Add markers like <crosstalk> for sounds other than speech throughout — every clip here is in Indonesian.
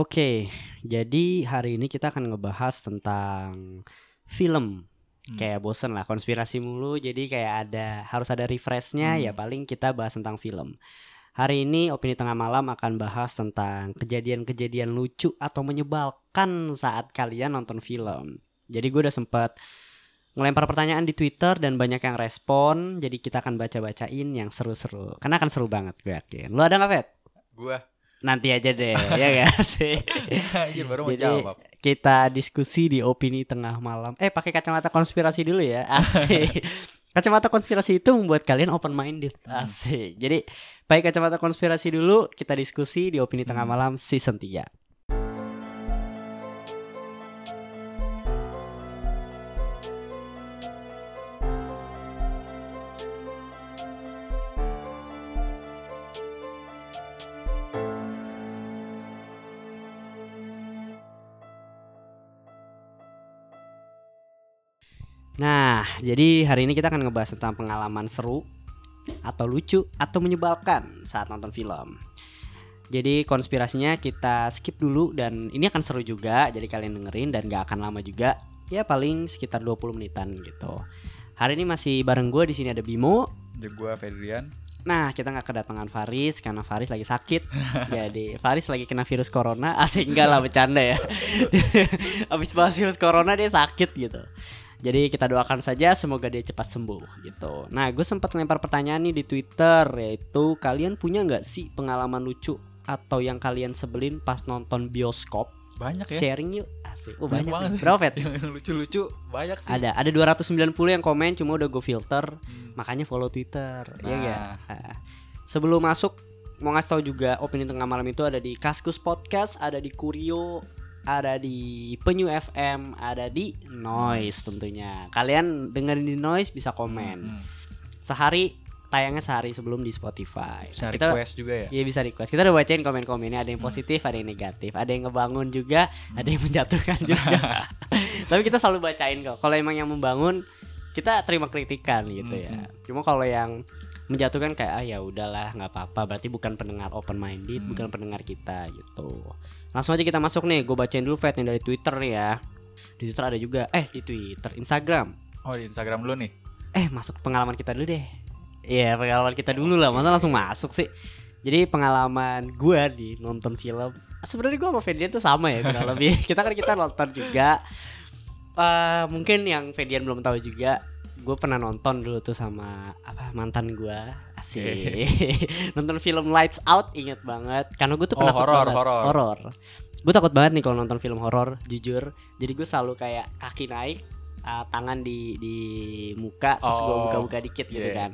Oke, jadi hari ini kita akan ngebahas tentang film. Hmm. Kayak bosen lah konspirasi mulu, jadi kayak ada harus ada refreshnya Hmm. ya paling kita bahas tentang film. Hari ini opini tengah malam akan bahas tentang kejadian-kejadian lucu atau menyebalkan saat kalian nonton film. Jadi gue udah sempet ngelempar pertanyaan di Twitter dan banyak yang respon. Jadi kita akan baca-bacain yang seru-seru. Karena akan seru banget gue yakin. Lu ada nggak Fet? Gua Nanti aja deh, <laughs> ya gak sih? <laughs> Iya baru mau Jadi jawab. kita diskusi di opini tengah malam. Eh pakai kacamata konspirasi dulu ya, <laughs> asik. kacamata konspirasi itu membuat kalian open minded, Hmm. asik. Jadi pakai kacamata konspirasi dulu, kita diskusi di opini tengah Hmm. malam season 3 Nah, jadi hari ini kita akan ngebahas tentang pengalaman seru atau lucu atau menyebalkan saat nonton film. Jadi konspirasinya kita skip dulu dan ini akan seru juga, jadi kalian dengerin dan gak akan lama juga. Ya paling sekitar 20 menitan gitu. Hari ini masih bareng gue di sini ada Bimo. Jadi gua Fedrian. Nah, kita nggak kedatangan Faris karena Faris lagi sakit. <laughs> Jadi Faris lagi kena virus corona. Asik enggak lah bercanda ya. <laughs> Abis bahas virus corona dia sakit gitu. Jadi kita doakan saja semoga dia cepat sembuh gitu. Nah, gue sempat ngelempar pertanyaan nih di Twitter yaitu kalian punya nggak sih pengalaman lucu atau yang kalian sebelin pas nonton bioskop? Banyak ya. Sharing yuk. Asik. Oh, Banyak banyak. banget. Berapa? <laughs> Yang lucu-lucu banyak sih. Ada ada 290 yang komen cuma udah gue filter Hmm. makanya follow Twitter ya Nah. ya sebelum masuk mau ngasih tahu juga opini tengah malam itu ada di Kaskus Podcast ada di Kurio ada di Penyu FM ada di Noise tentunya kalian dengerin di Noise bisa komen Hmm. sehari tayangnya sehari sebelum di Spotify Bisa kita request juga ya. Iya bisa request. Kita udah bacain komen-komennya. Ada yang Hmm. positif, ada yang negatif, ada yang ngebangun juga, ada yang menjatuhkan juga. <laughs> Tapi kita selalu bacain kok. Kalau emang yang membangun, kita terima kritikan gitu ya. Hmm. Cuma kalau yang menjatuhkan kayak ah ya udahlah nggak apa-apa. Berarti bukan pendengar open minded, Hmm. bukan pendengar kita gitu. Langsung aja kita masuk nih. Gue bacain dulu Fat yang dari Twitter nih ya. Di Twitter ada juga. Eh di Twitter, Instagram. Oh di Instagram lu nih. Eh masuk pengalaman kita dulu deh. Iya pengalaman kita dulu lah. Masa langsung masuk sih? Jadi pengalaman gua di nonton film. Sebenarnya gua sama Fedian tuh sama ya kurang lebih. <laughs> Kita kan kita nonton juga. Eh mungkin yang Fedian belum tahu juga. Gue pernah nonton dulu tuh sama apa mantan gua. Asik. <laughs> Nonton film Lights Out inget banget. Karena gue tuh Oh, penakut horor, banget. horor. horor. Gue takut banget nih kalau nonton film horor jujur. Jadi gue selalu kayak kaki naik uh, tangan di di muka terus gue Oh, buka-buka dikit gitu yeah. kan.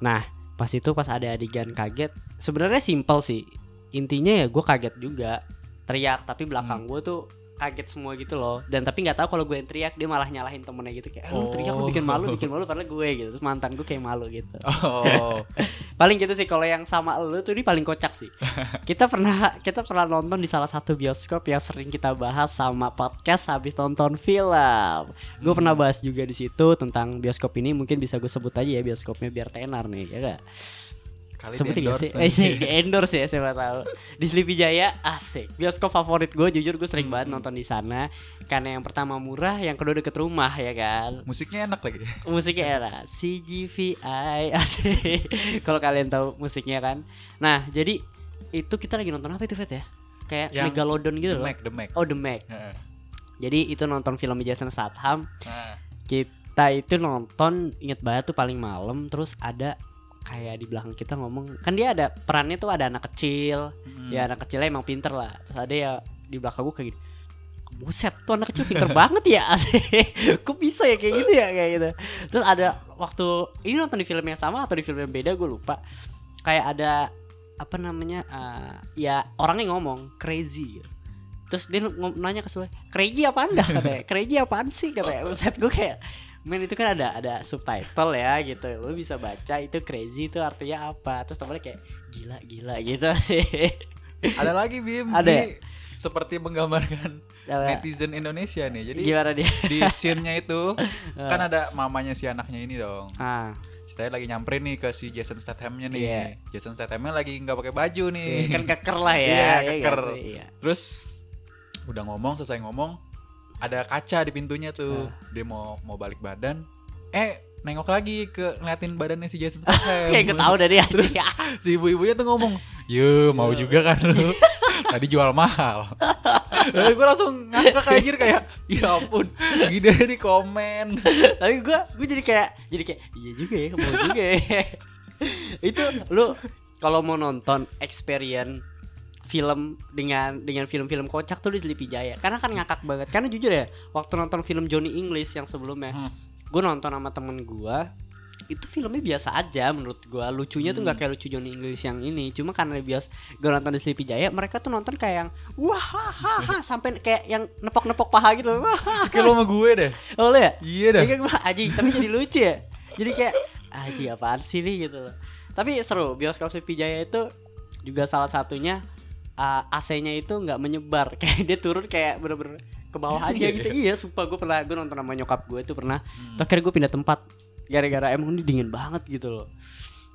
Nah pas itu pas ada adegan kaget sebenarnya simple sih. Intinya ya gue kaget juga. Teriak tapi belakang Hmm. gue tuh kaget semua gitu loh. Dan tapi nggak tahu kalau gue yang teriak dia malah nyalahin temennya gitu. Kayak "Eh, lu teriak lu Oh. bikin malu bikin malu padahal gue gitu. Terus mantan gue kayak malu gitu. Oh. <laughs> paling gitu sih kalau yang sama lu tuh ini paling kocak sih. <laughs> Kita pernah kita pernah nonton di salah satu bioskop yang sering kita bahas sama podcast habis nonton film. Gue pernah bahas juga di situ tentang bioskop ini. Mungkin bisa gue sebut aja ya bioskopnya biar tenar nih ya gak? Kali sebutin gak sih? Eh sih di endorse ya siapa tahu. Di Sleepy Jaya asik. Bioskop favorit gue jujur gue sering banget nonton di sana. Karena yang pertama murah yang kedua deket rumah ya kan? Musiknya enak lagi. <laughs> musiknya era. CGVI asik. <laughs> Kalau kalian tahu musiknya kan. Nah jadi itu kita lagi nonton apa itu Fet ya? Kayak Yang Megalodon gitu The loh. Mac, The Mac. oh The Meg Heeh. jadi itu nonton film Jason Statham. Nah, kita itu nonton inget banget tuh paling malam. Terus ada kayak di belakang kita ngomong kan dia ada perannya tuh ada anak kecil. Hmm. ya anak kecilnya emang pinter lah. Terus ada ya di belakang gue kayak gini buset tuh anak kecil pinter <laughs> banget ya. <laughs> Kok bisa ya kayak gitu ya kayak gitu. Terus ada waktu ini nonton di film yang sama atau di film yang beda gue lupa. Kayak ada apa namanya eh, ya orangnya ngomong crazy. Gitu. terus dia nanya ke saya crazy apa anda <laughs> katanya. Crazy apaan sih? katanya. Buset gue kayak men itu kan ada ada subtitle ya gitu lo bisa baca itu crazy itu artinya apa terus temennya kayak gila gila gitu <laughs> Ada lagi Bim. Ada ya? Seperti menggambarkan Coba, netizen Indonesia nih. Jadi gimana dia di scene-nya itu <laughs> kan ada mamanya si anaknya ini dong. ah ceritanya lagi nyamperin nih ke si Jason Statham-nya nih. Iya. Jason Statham-nya lagi nggak pakai baju nih. kan keker lah ya. <laughs> Iya, ya keker. Iya. Terus udah ngomong selesai ngomong ada kaca di pintunya tuh. Ah. Dia mau mau balik badan. Eh nengok lagi ke ngeliatin badannya si Jason Statham. <laughs> Kayak gue tahu dari Terus si ibu-ibunya tuh ngomong, "Ye, mau juga kan lu? <laughs> Tadi jual mahal." Lalu gue langsung ngakak anjir kayak, "Ya ampun, gini di komen." Tapi gue gue jadi kayak jadi kayak iya juga ya, mau juga ya. <laughs> itu lu kalau mau nonton experience film dengan dengan film-film kocak tuh di Sleepy Jaya karena kan ngakak banget. Karena jujur ya waktu nonton film Johnny English yang sebelumnya Hmm. gue nonton sama temen gue itu filmnya biasa aja menurut gue lucunya tuh nggak kayak lucu Johnny English yang ini. Cuma karena biasa gue nonton di Sleepy Jaya mereka tuh nonton kayak yang wah ha, ha, ha, <laughs> sampai kayak yang nepok-nepok paha gitu. <laughs> Kayak lo sama gue deh. oh ya Iya. Iya kan gue aji tapi jadi lucu ya? Jadi kayak aji apaan sih nih? gitu. Loh tapi seru bioskop Sleepy Jaya itu juga salah satunya uh, AC-nya itu nggak menyebar <laughs> kayak dia turun kayak bener-bener ke bawah aja gitu <laughs> iya sumpah gue pernah gue nonton sama nyokap gue itu pernah Hmm. Akhirnya gue pindah tempat gara-gara emang ini dingin banget gitu loh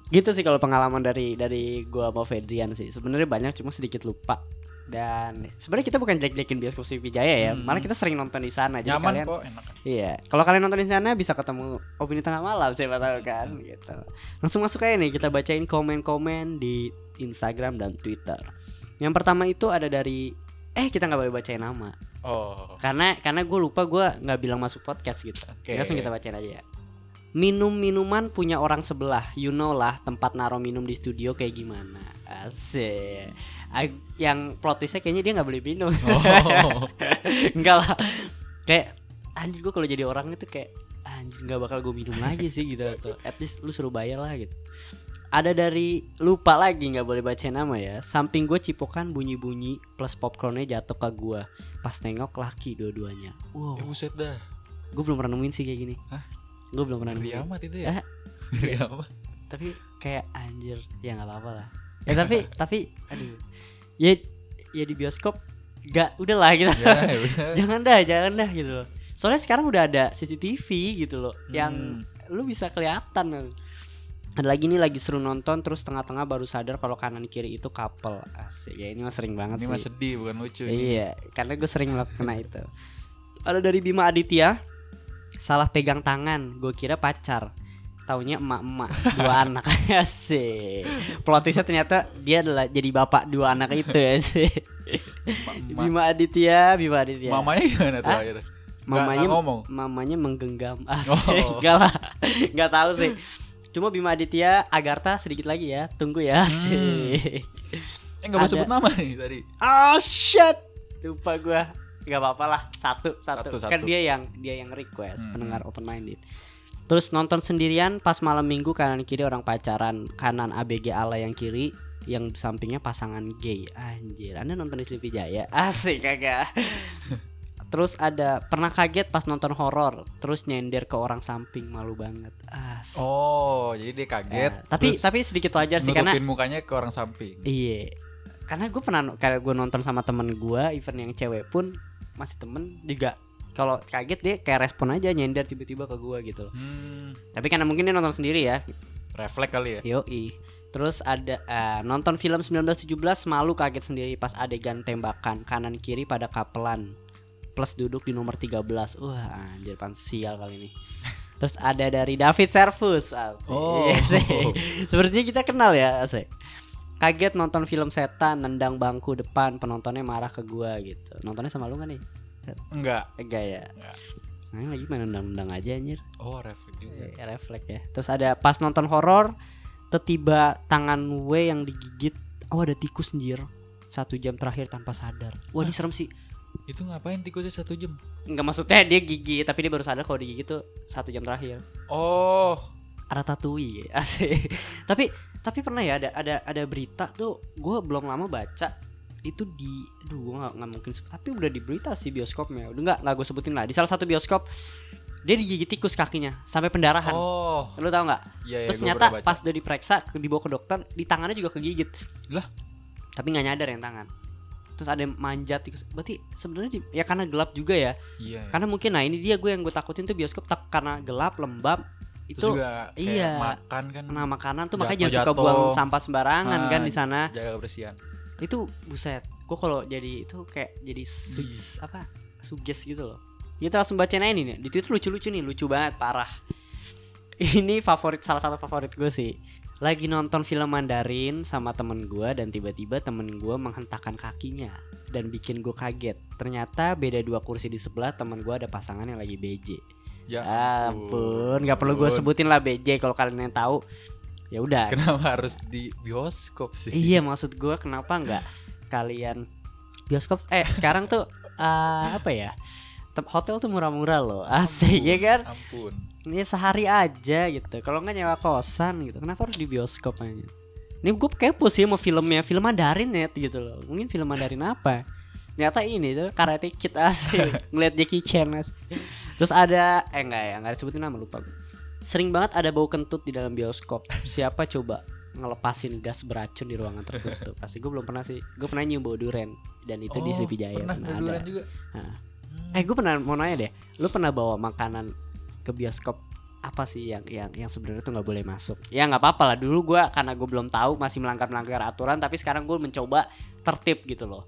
gitu sih kalau pengalaman dari dari gua sama Fedrian sih sebenarnya banyak cuma sedikit lupa dan sebenarnya kita bukan jelek-jelekin bioskop Sleepy Jaya ya Hmm. malah kita sering nonton di sana jadi Nyaman kalian kok, enak. Iya, kalau kalian nonton di sana bisa ketemu opini tengah malam, siapa tahu kan, gitu. Langsung masuk aja nih, kita bacain komen-komen di Instagram dan Twitter. Yang pertama itu ada dari, eh kita nggak boleh bacain nama, Oh. karena karena gue lupa gue nggak bilang masuk podcast gitu. Oke. Langsung kita bacain aja ya. Minum minuman punya orang sebelah, you know lah tempat naro minum di studio kayak gimana. Asik. Ag- Yang plot twistnya kayaknya dia nggak boleh minum. Oh. <laughs> Enggak lah Kayak Anjir gue kalau jadi orang itu kayak Anjir gak bakal gue minum lagi sih gitu tuh. At least lu suruh bayar lah gitu Ada dari Lupa lagi gak boleh baca nama ya. Samping gue cipokan bunyi-bunyi Plus popcornnya jatuh ke gue Pas nengok laki dua-duanya. Wow. Ya buset dah. Gue belum pernah nemuin sih kayak gini. Hah? Gue belum pernah Ngeri nemuin. amat itu Eh, ya. Ngeri amat. Tapi kayak anjir Ya gak apa-apa lah. Ya tapi <laughs> Tapi Aduh. Ya Ya di bioskop Gak Udah lah gitu. Ya, ya <laughs> jangan dah jangan dah gitu loh. Soalnya sekarang udah ada CCTV gitu loh yang Hmm. lu bisa kelihatan ada lagi nih lagi seru nonton terus tengah-tengah baru sadar kalau kanan kiri itu couple. Asik. Ya ini mah sering banget Ini sih. mah sedih bukan lucu ini. iya karena gue sering melakukan itu. Ada dari Bima Aditya. Salah pegang tangan gue kira pacar. Taunya emak-emak dua <laughs> anak. Sih plot twistnya ternyata dia adalah jadi bapak dua anak itu ya sih Ma- ma- Bima Aditya Bima Aditya. Mamanya gimana tuh akhirnya? mamanya ngomong? mamanya menggenggam. Asik. Oh. enggak lah. Enggak tahu sih cuma Bima Aditya Agartha sedikit lagi ya. Tunggu ya asik Eh nggak mau sebut nama nih tadi. oh shit. Lupa gua. Nggak apa-apa lah. Satu satu, Satu, kan satu. dia yang dia yang request Hmm. pendengar open minded terus nonton sendirian pas malam minggu kanan kiri orang pacaran kanan ABG ala yang kiri yang sampingnya pasangan gay. Anjir anda nonton di Sleepy Jaya? Asik kagak <laughs> terus ada pernah kaget pas nonton horor terus nyender ke orang samping malu banget asik Oh, jadi dia kaget. Ya, tapi tapi sedikit wajar sih karena mukanya ke orang samping. Iya. Karena gue pernah kayak gue nonton sama temen gue event yang cewek pun masih temen juga kalau kaget dia kayak respon aja nyender tiba-tiba ke gue gitu. loh. Hmm, Tapi karena mungkin dia nonton sendiri ya. refleks kali ya. Yoi. Terus ada eh, nonton film 1917 malu kaget sendiri pas adegan tembakan kanan kiri pada kapelan. Plus duduk di nomor 13. Wah, anjir pan sial kali ini. Terus ada dari David Servus. Asik. Oh. <laughs> Sepertinya kita kenal ya, asik. Kaget nonton film setan nendang bangku depan penontonnya marah ke gua gitu. Nontonnya sama lu gak nih? Enggak. Enggak ya. Enggak. Nah, lagi main nendang-nendang aja anjir. Oh, refleks juga. Eh, refleks ya. Terus ada pas nonton horor tiba tangan W yang digigit. Oh ada tikus anjir. Satu jam terakhir tanpa sadar. Wah ini serem sih. Itu ngapain tikusnya satu jam? Enggak maksudnya dia gigit tapi dia baru sadar kalau digigit tuh satu jam terakhir. Oh, Ratatouille <laughs> asik. tapi tapi pernah ya ada ada ada berita tuh gue belum lama baca itu di aduh gue nggak nggak mungkin sebut tapi udah di berita sih bioskopnya udah nggak nggak gue sebutin lah di salah satu bioskop dia digigit tikus kakinya sampai pendarahan oh, lu tau nggak iya iya. Terus ternyata pas udah diperiksa ke- dibawa ke dokter di tangannya juga kegigit. Lah? Tapi nggak nyadar yang tangan. Terus ada yang manjat tikus. Berarti sebenarnya ya karena gelap juga ya. Iya. iya. Karena mungkin nah ini dia gue yang gue takutin tuh bioskop tak karena gelap lembab Terus itu juga iya. makan kan nah makanan tuh makanya jangan suka buang sampah sembarangan Ah, kan di sana jaga kebersihan. itu buset gue kalau jadi itu kayak jadi su- Iya. apa suges gitu loh kita langsung bacain aja nih nih. di twitter lucu-lucu nih lucu banget parah <laughs> ini favorit salah satu favorit gue sih lagi nonton film Mandarin sama temen gue dan tiba-tiba temen gue menghentakkan kakinya dan bikin gue kaget. Ternyata beda dua kursi di sebelah temen gue ada pasangan yang lagi BJ Ya ampun nggak perlu gue sebutin lah BJ kalau kalian yang tahu. Ya udah. Kenapa harus di bioskop sih? Iya maksud gue kenapa nggak kalian bioskop? Eh sekarang tuh eh, apa ya hotel tuh murah-murah loh. Asik ya kan? Ampun. ini sehari aja gitu. Kalau nggak nyewa kosan gitu kenapa harus di bioskop aja? Ini gue kepo sih mau filmnya. Film Mandarin net gitu loh. Mungkin film Mandarin apa ternyata ini tuh Karate Kid asik. <laughs> Ngeliat Jackie Chan asik. terus ada eh enggak ya nggak disebutin nama lupa gue sering banget ada bau kentut di dalam bioskop. Siapa coba ngelepasin gas beracun di ruangan tertutup pasti gue belum pernah sih. Gue pernah nyium bau duren dan itu di Oh, Sleepy Jaya Pernah pernah ada. juga. Nah. Hmm. eh gue pernah mau nanya deh lu pernah bawa makanan ke bioskop apa sih yang yang yang sebenarnya tuh nggak boleh masuk ya nggak apa-apa lah dulu gue karena gue belum tahu masih melanggar melanggar aturan tapi sekarang gue mencoba tertib gitu loh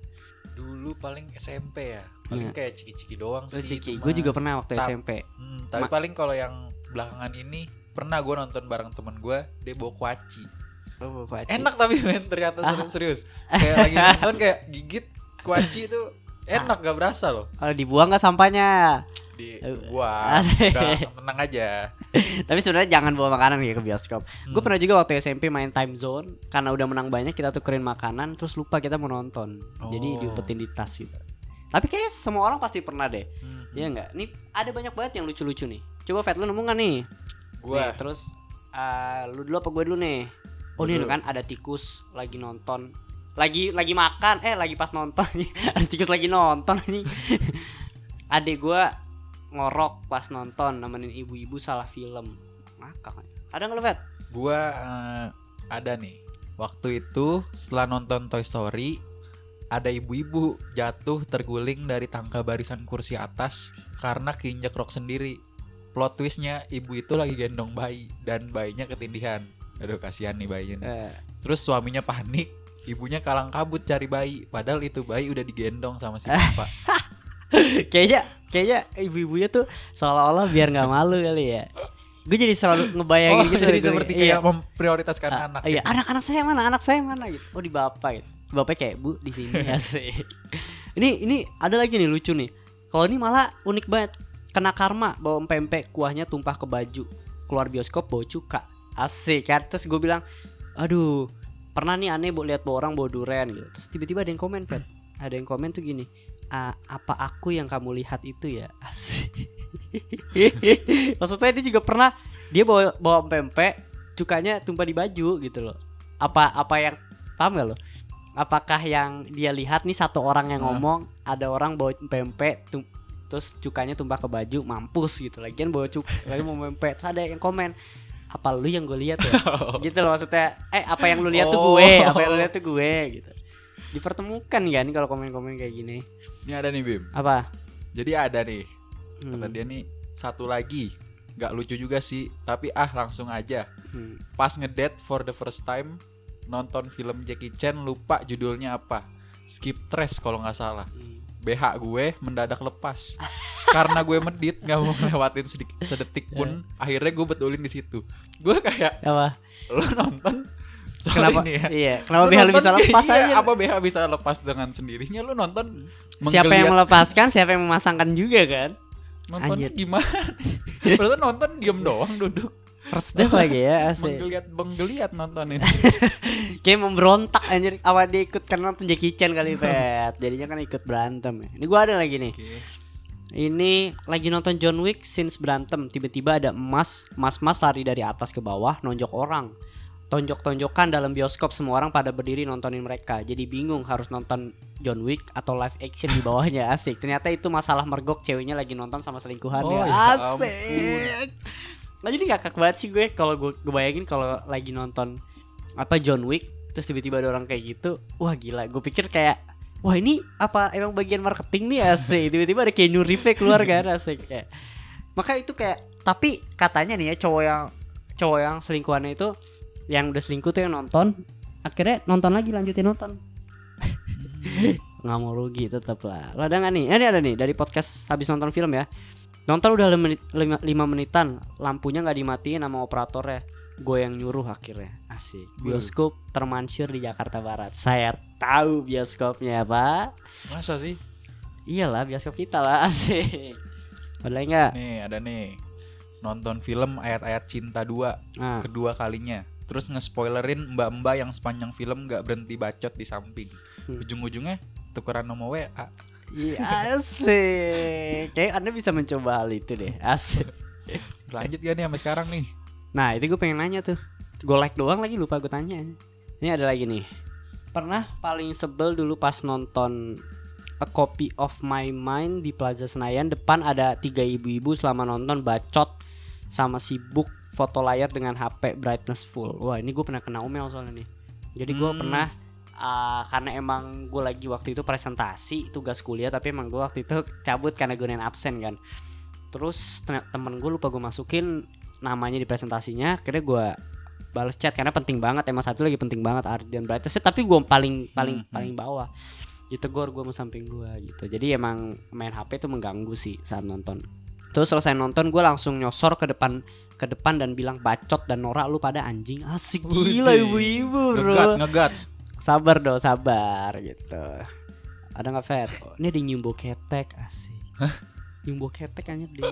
Dulu paling SMP ya. Paling Iya. kayak ciki-ciki doang sih. itu gue juga pernah waktu Tap- SMP Hmm, tapi Ma- paling kalau yang belakangan ini pernah gue nonton bareng temen gue dia bawa kuaci enak tapi men ternyata Ah. serius, serius. <laughs> kayak lagi nonton kayak gigit kuaci itu enak gak berasa loh kalau dibuang nggak sampahnya di gua asik. udah <laughs> tenang aja tapi sebenarnya jangan bawa makanan ya ke bioskop gue Hmm. pernah juga waktu SMP main time zone karena udah menang banyak kita tukerin makanan terus lupa kita mau nonton jadi Oh. diumpetin di tas gitu tapi kayak semua orang pasti pernah deh Hmm. Iya enggak? Nih ada banyak banget yang lucu-lucu nih. Coba Fat lu nemu gak nih? Nih, terus eh, lu dulu apa gue dulu nih? Oh nih dulu. kan ada tikus lagi nonton. Lagi lagi makan, eh lagi pas nonton nih. <laughs> ada tikus lagi nonton nih. <laughs> Adek gua ngorok pas nonton nemenin ibu-ibu salah film. Ngakak. Ada nggak lu Fat? gua eh, ada nih waktu itu setelah nonton Toy Story ada ibu-ibu jatuh terguling dari tangga barisan kursi atas karena keinjak rok sendiri plot twistnya ibu itu lagi gendong bayi dan bayinya ketindihan aduh kasihan nih bayinya. Eh, terus suaminya panik ibunya kalang kabut cari bayi padahal itu bayi udah digendong sama si <laughs> bapak kayaknya kayaknya ibu-ibunya tuh seolah-olah biar nggak malu kali ya. Gue jadi selalu ngebayangin oh gitu. jadi seperti Iya. kayak memprioritaskan Ah, anak Iya, gitu. anak-anak saya mana? Anak saya mana gitu. Oh, di bapak gitu. Bapak kayak, "Bu, di sini ya <laughs> sih." ini ini ada lagi nih lucu nih. Kalau ini malah unik banget. Kena karma bawa pempek kuahnya tumpah ke baju. Keluar bioskop bawa cuka. Asik kan. Terus gue bilang, "Aduh, pernah nih aneh bu lihat bawa orang bawa duren gitu." Terus tiba-tiba ada yang komen, Pet. Ada yang komen tuh gini, "Ah, apa aku yang kamu lihat itu ya?" <laughs> Asik. Maksudnya dia juga pernah dia bawa bawa pempek cukanya tumpah di baju gitu loh apa apa yang paham gak lo apakah yang dia lihat nih satu orang yang ngomong ada orang bawa pempek tum- terus cukanya tumpah ke baju mampus gitu lagian bawa cuk lagi mau pempek ada yang komen apa lu yang gue lihat ya? <laughs> Gitu loh maksudnya eh apa yang lu lihat tuh Oh. gue apa yang lu lihat tuh gue gitu. Dipertemukan kan kalau komen-komen kayak gini. Ini ada nih Bim. Apa? Jadi ada nih Hmm, kata dia nih satu lagi nggak lucu juga sih tapi ah langsung aja. Hmm. pas ngedate for the first time nonton film Jackie Chan lupa judulnya apa. Skip trash kalau nggak salah. Hmm. BH gue mendadak lepas. <laughs> Karena gue medit nggak mau ngelewatin sedikit sedetik pun akhirnya gue betulin di situ. Gue kayak apa? Lo nonton? Sorry kenapa? nih ya. Iya kenapa Lu BH lu nonton? bisa lepas iya, aja? apa BH bisa lepas dengan sendirinya? Lu nonton? Siapa yang melepaskan siapa yang memasangkan juga kan? Anjir. gimana? <laughs> Berarti nonton diem doang duduk first date lagi ya asik. Menggeliat menggeliat nontonin <laughs> kayak memberontak anjir. Awal dia ikut? Karena nonton Jackie Chan kali <laughs> pet. Jadinya kan ikut berantem ya. Ini gua ada lagi nih. Oke. ini lagi nonton John Wick since berantem. Tiba-tiba ada emas mas-mas lari dari atas ke bawah nonjok orang. Tonjok-tonjokan dalam bioskop semua orang pada berdiri nontonin mereka. Jadi bingung harus nonton John Wick atau live action di bawahnya. <laughs> Asik. Ternyata itu masalah mergok ceweknya lagi nonton sama selingkuhannya. Oh, ya asik nah jadi ngakak banget sih gue. Kalau gue bayangin kalau lagi nonton apa John Wick terus tiba-tiba ada orang kayak gitu wah gila. Gue pikir kayak wah ini apa emang bagian marketing nih asik <laughs> tiba-tiba ada Keanu Reeves keluar kan asik kayak. Maka itu kayak tapi katanya nih ya cowok yang cowok yang selingkuhannya itu yang udah selingkuh tuh yang nonton akhirnya nonton lagi lanjutin nonton. <laughs> Nggak mau rugi tetap lah. Lo ada nggak nih? Ini ada nih dari podcast habis nonton film ya nonton udah 5 menit, lima, lima menitan lampunya nggak dimatiin sama operatornya gue yang nyuruh akhirnya asik bioskop termansur di Jakarta Barat saya tahu bioskopnya pak Masa sih? iyalah bioskop kita lah <laughs> asik ada nggak Nih, ada nih. Nonton film ayat-ayat cinta 2 nah, kedua kalinya. Terus nge-spoilerin mbak-mbak yang sepanjang film nggak berhenti bacot di samping. Hmm. Ujung-ujungnya tukeran nomor WA. Iya asik. Kayak anda bisa mencoba hal itu deh. Asik. Lanjut ya nih sampai sekarang nih. Nah itu gue pengen nanya tuh. Gue like doang lagi lupa gue tanya. Ini ada lagi nih. Pernah paling sebel dulu pas nonton A Copy of My Mind di Plaza Senayan? Depan ada tiga ibu-ibu selama nonton bacot Sama sibuk foto layar dengan HP brightness full. Wah ini gue pernah kena omel soalnya nih. Jadi gue Hmm. pernah ah, Karena emang gue lagi waktu itu presentasi tugas kuliah Tapi emang gue waktu itu cabut karena gunain absen kan. Terus temen gue lupa gue masukin namanya di presentasinya akhirnya gue balas chat karena penting banget emang satu lagi penting banget Ardian Brightness tapi gue paling paling Hmm, hmm. paling bawah ditegor gue mau samping gue gitu. Jadi emang main HP itu mengganggu sih saat nonton. Terus selesai nonton gue langsung nyosor ke depan ke depan dan bilang bacot dan norak lu pada anjing. Asik gila ibu-ibu Ngegat, bro. ngegat. Sabar dong sabar gitu ada nggak Fer Oh, ini ada nyumbo ketek asik nyumbo ketek aja di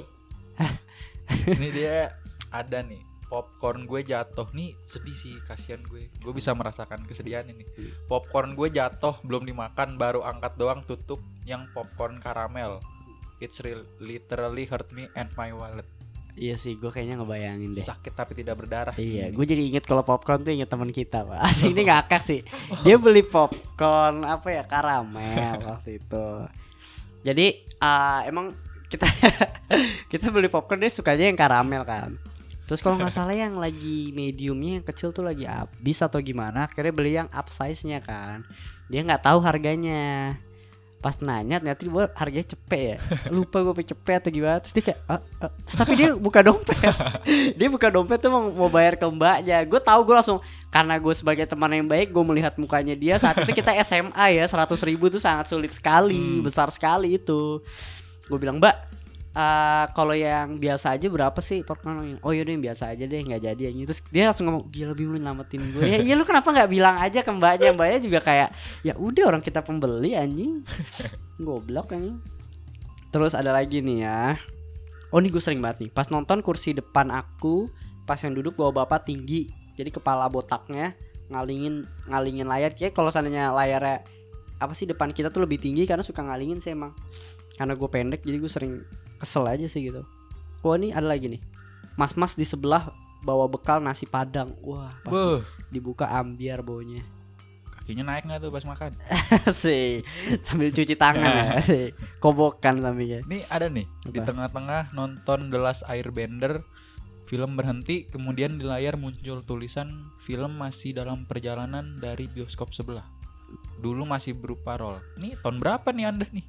Ini dia ada nih. Popcorn gue jatuh nih sedih sih kasihan gue. Gue bisa merasakan kesedihan ini. Popcorn gue jatuh belum dimakan baru angkat doang tutup yang popcorn karamel. It's real, literally hurt me and my wallet. Iya sih, gue kayaknya ngebayangin deh. Sakit tapi tidak berdarah. Iya, gue jadi inget kalau popcorn tuh inget teman kita, pak. <laughs> Asik ini <laughs> ngakak sih. Dia beli popcorn apa ya karamel <laughs> waktu itu. Jadi ah, emang kita kita beli popcorn dia sukanya yang karamel kan. Terus kalau nggak salah yang lagi mediumnya yang kecil tuh lagi habis atau gimana, akhirnya beli yang upsize nya kan. Dia nggak tahu harganya. Pas nanya ternyata gue harganya cepet ya. Lupa gue cepet atau gimana. Terus dia kayak, "Ah, ah." Terus tapi dia buka dompet. <laughs> dia buka dompet tuh mau, mau bayar ke mbaknya. Gue tahu gue langsung karena gue sebagai teman yang baik gue melihat mukanya dia saat itu kita SMA ya 100 ribu tuh sangat sulit sekali, Hmm. besar sekali itu. Gue bilang mbak eh, kalau yang biasa aja berapa sih popcorn? Oh yaudah yang biasa aja deh nggak jadi yang. Terus dia langsung ngomong gila lebih nyelamatin gue. ya iya lu kenapa nggak bilang aja ke mbaknya? Mbaknya juga kayak ya udah orang kita pembeli anjing. <laughs> Goblok anjing. Terus ada lagi nih ya. Oh ini gue sering banget nih. Pas nonton kursi depan aku, pas yang duduk bawa bapak tinggi, jadi kepala botaknya ngalingin ngalingin layar. Kayak kalau seandainya layarnya apa sih depan kita tuh lebih tinggi karena suka ngalingin sih emang. Karena gue pendek jadi gue sering kesel aja sih gitu. Wah ini ada lagi nih. Mas-mas di sebelah bawa bekal nasi padang. Wah, dibuka ambiar baunya. kakinya naik nggak tuh pas makan? <laughs> sih sambil cuci tangan ya <laughs> <laughs> sih. Kobokan sampingnya. Nih ada nih di Apa? tengah-tengah nonton The Last Airbender film berhenti kemudian di layar muncul tulisan film masih dalam perjalanan dari bioskop sebelah dulu masih berupa roll nih tahun berapa nih anda nih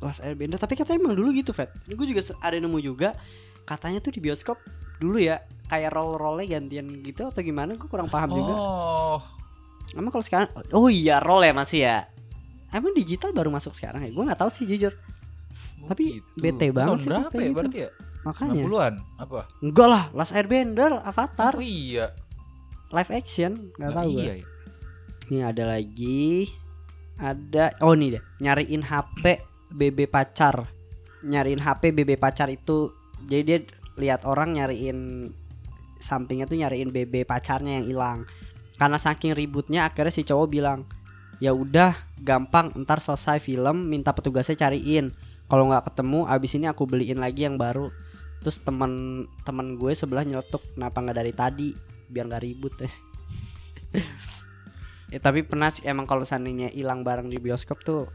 Last Airbender tapi katanya emang dulu gitu Fat. Ini gue juga ada nemu juga. Katanya tuh di bioskop dulu ya kayak roll rollnya gantian gitu atau gimana? Gue kurang paham juga. Oh. Emang kalau sekarang oh iya roll ya masih ya? Emang digital baru masuk sekarang ya? Gue nggak tahu sih jujur. Tapi bete banget tahun sih berapa ya gitu. berarti ya? Makanya. 60-an apa? Enggak lah Last Airbender Avatar. Oh iya. Live action nggak Nah, tahu gue iya ya. ini ada lagi ada oh nih deh nyariin HP BB pacar. Nyariin HP BB pacar itu. Jadi dia lihat orang nyariin sampingnya tuh nyariin BB pacarnya yang hilang. Karena saking ributnya akhirnya si cowok bilang ya udah gampang ntar selesai film minta petugasnya cariin. Kalau nggak ketemu abis ini aku beliin lagi yang baru. Terus teman teman gue sebelah nyeletuk kenapa nggak dari tadi? Biar nggak ribut ya <laughs> Ya, tapi pernah sih emang kalau seandainya hilang barang di bioskop tuh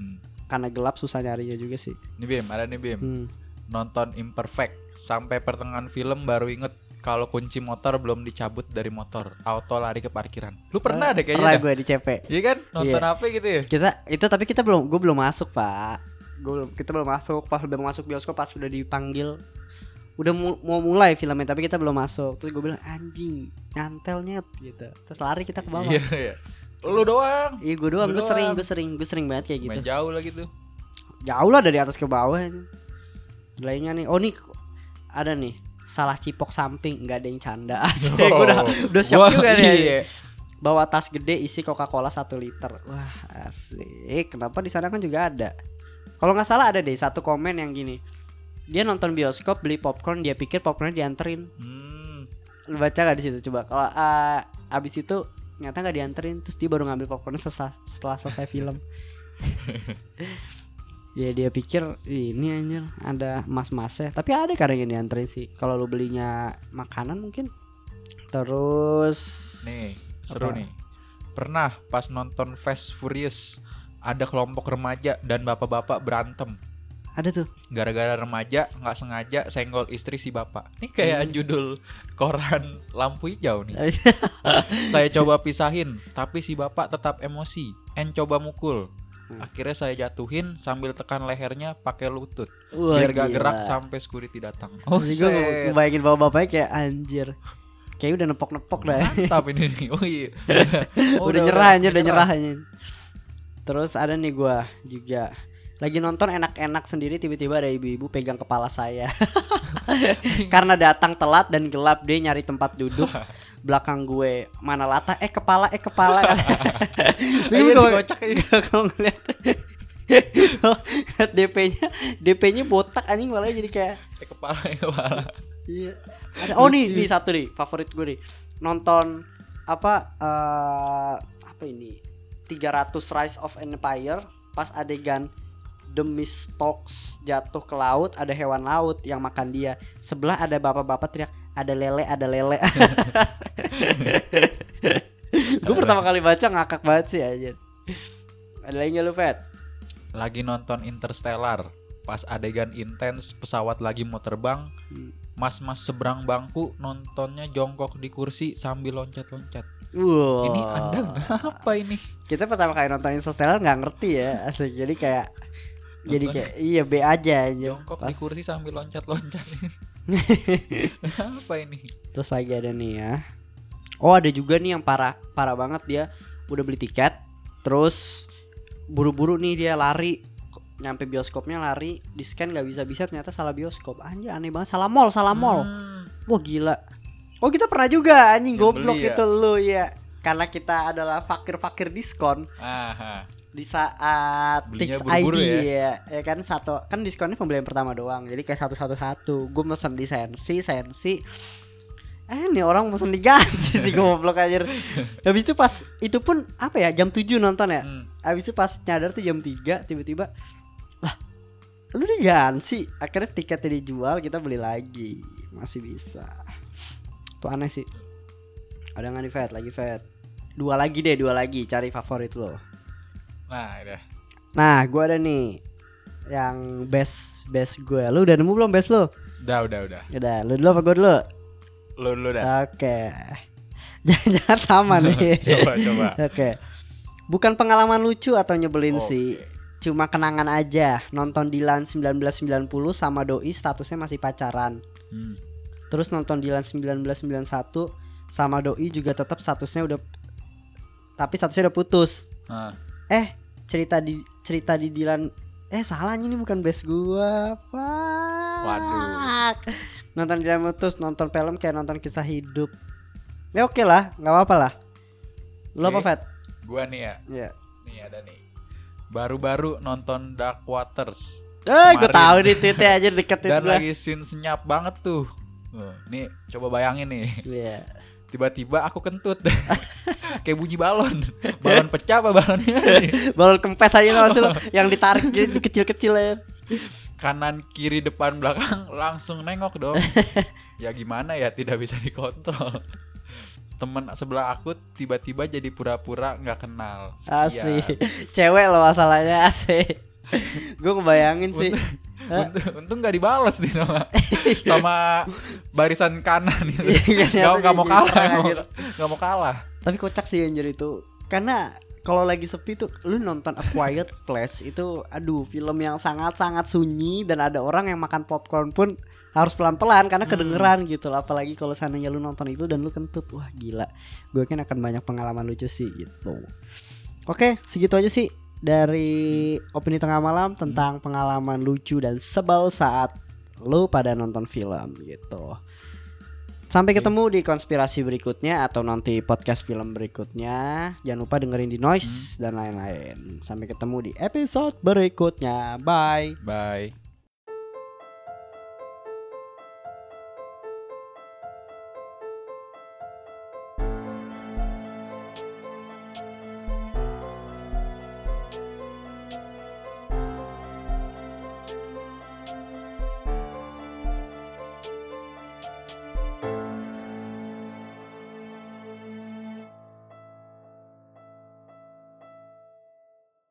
Hmm. Karena gelap susah nyarinya juga sih. Nih Bim, ada nih Bim. Hmm. Nonton Imperfect sampai pertengahan film baru inget kalau kunci motor belum dicabut dari motor, auto lari ke parkiran. Lu pernah deh Pernah kayaknya. dah. gue di CP. Iya kan? Nonton apa gitu ya? Kita itu tapi kita belum gue belum masuk, Pak. Gue belum kita belum masuk pas udah masuk bioskop pas udah dipanggil udah mu- mau mulai filmnya tapi kita belum masuk terus gue bilang anjing nyantel nyet gitu terus lari kita ke bawah Iya, iya. Lu doang. iya gue doang. Gue sering gue sering gue sering banget kayak gitu. Main jauh lagi tuh. jauh lah dari atas ke bawah lainnya nih. Oh nih ada nih. Salah cipok samping. Nggak ada yang canda. <laughs> Asli gue udah udah shock Wah, juga nih iya. bawa tas gede isi Coca Cola 1 liter. Wah asik. Kenapa di sana kan juga ada? Kalau nggak salah ada deh satu komen yang gini. Dia nonton bioskop beli popcorn dia pikir popcornnya dianterin. Hmm. lu baca gak di situ? Coba. Kalau ah, abis itu ternyata nggak dianterin terus dia baru ngambil popcornnya setelah, setelah selesai film <laughs> ya dia pikir "Ih, ini anjir ada mas-masnya tapi ada kadang yang dianterin sih kalau lu belinya makanan mungkin terus Nih, seru Apa? nih. Pernah pas nonton Fast Furious ada kelompok remaja dan bapak-bapak berantem. Ada tuh Gara-gara remaja nggak sengaja senggol istri si bapak. Ini kayak Hmm. judul koran lampu hijau nih. <laughs> saya coba pisahin, tapi si bapak tetap emosi. En coba mukul. Hmm. Akhirnya saya jatuhin sambil tekan lehernya pakai lutut. Wah, biar gak gila. gerak sampai security datang. Oh, gue ngebayangin bawa bapaknya kayak anjir kayak udah nepok-nepok dah Mantap ini nih. Oh iya. <laughs> Oh, udah, nyerah anjir udah nyerah anjir terus ada nih gua juga lagi nonton enak-enak sendiri tiba-tiba ada ibu-ibu pegang kepala saya <laughs> karena datang telat dan gelap dia nyari tempat duduk <laughs> belakang gue mana lata eh kepala eh kepala <laughs> Iya, Terus kalau- ngeliat DP-nya DP-nya botak anjing malah jadi kayak Eh, kepala kepala. Iya. Ada oh nih, nih satu nih favorit gue nih. Nonton apa eh apa ini? 300 Rise of Empire pas adegan Demistocks jatuh ke laut, ada hewan laut yang makan dia. Sebelah ada bapak-bapak teriak, ada lele, ada lele. <laughs> gue pertama kali baca ngakak banget sih aja. Ada lagi nggak lu, Fet? Lagi nonton Interstellar. Pas adegan intens pesawat lagi mau terbang, Hmm. mas-mas seberang bangku nontonnya jongkok di kursi sambil loncat-loncat. Wow. Ini Anda <laughs> kenapa ini? kita pertama kali nonton Interstellar nggak ngerti ya asli jadi kayak jadi kayak iya B aja aja Jongkok Pas- di kursi sambil loncat-loncat. <laughs> Apa ini? terus lagi ada nih ya. Oh ada juga nih yang parah parah banget dia. Udah beli tiket terus buru-buru nih dia lari. Nyampe bioskopnya lari di scan nggak bisa bisa ternyata salah bioskop. Anjir aneh banget. Salah mall salah mall. Hmm, wah gila. Oh kita pernah juga anjing Yang goblok beli ya? itu lu ya karena kita adalah fakir-fakir diskon. Aha. Di saat Belinya Tix ID ya? ya. ya kan satu kan diskonnya pembelian pertama doang jadi kayak satu satu satu gue mesen di sensi sensi. Eh nih orang mesen diganti sih goblok aja <laughs> habis itu pas itu pun apa ya jam 7 nonton ya. Hmm. habis itu pas nyadar tuh jam 3 tiba-tiba lah lu diganti akhirnya tiketnya dijual kita beli lagi. Masih bisa. Tuh aneh sih. Ada nggak nih Fat lagi Fat dua lagi deh dua lagi. Cari favorit lo Nah, udah. Nah, gue ada nih yang best best gue. Lu udah nemu belum best lu? Udah, udah, udah. Udah, lu dulu apa gue dulu? Lu dulu dah. Oke. <laughs> Jangan-jangan sama nih. <laughs> Coba, coba. Oke. Bukan pengalaman lucu atau nyebelin Oke. sih. Cuma kenangan aja. Nonton Dilan 1990 sama doi statusnya masih pacaran. Hmm. Terus nonton Dilan 1991 sama doi juga tetap statusnya udah tapi statusnya udah putus. Nah, eh cerita di cerita di Dilan eh salah ini bukan best gua Fuck. Waduh. nonton Dilan putus nonton film kayak nonton kisah hidup ya oke lah nggak apa-apa lah lo apa Oke. Fat? gua nih ya. ya Nih ada nih. Baru-baru nonton Dark Waters eh gue tahu nih tweetnya aja deketin <laughs> dan gua lagi scene senyap banget tuh. Nih coba bayangin nih. Iya. Tiba-tiba aku kentut. <laughs> Kayak bunyi balon. Balon pecah apa balonnya? <laughs> balon kempes aja lo <laughs> yang ditarik kecil-kecil ya Kanan kiri depan belakang langsung nengok dong. Ya gimana ya tidak bisa dikontrol. Temen sebelah aku tiba-tiba jadi pura-pura nggak kenal. Sekian. asik cewek lo masalahnya asik gue kebayangin sih? Untung, untung gak dibales nih sama <laughs> sama barisan kanan gitu. Iya, Gak, nggak mau kalah, nggak mau, nggak kalah. Tapi kocak sih anjir itu. Karena kalau lagi sepi tuh lu nonton A Quiet Place itu aduh film yang sangat-sangat sunyi dan ada orang yang makan popcorn pun harus pelan-pelan karena kedengeran gitu loh. Apalagi kalau seandainya lu nonton itu dan lu kentut wah gila. Gue yakin akan banyak pengalaman lucu sih gitu. Oke segitu aja sih dari opini tengah malam tentang pengalaman lucu dan sebel saat lu pada nonton film gitu Sampai Oke. ketemu di konspirasi berikutnya atau nanti podcast film berikutnya. Jangan lupa dengerin di Noise dan lain-lain. Sampai ketemu di episode berikutnya. Bye. Bye.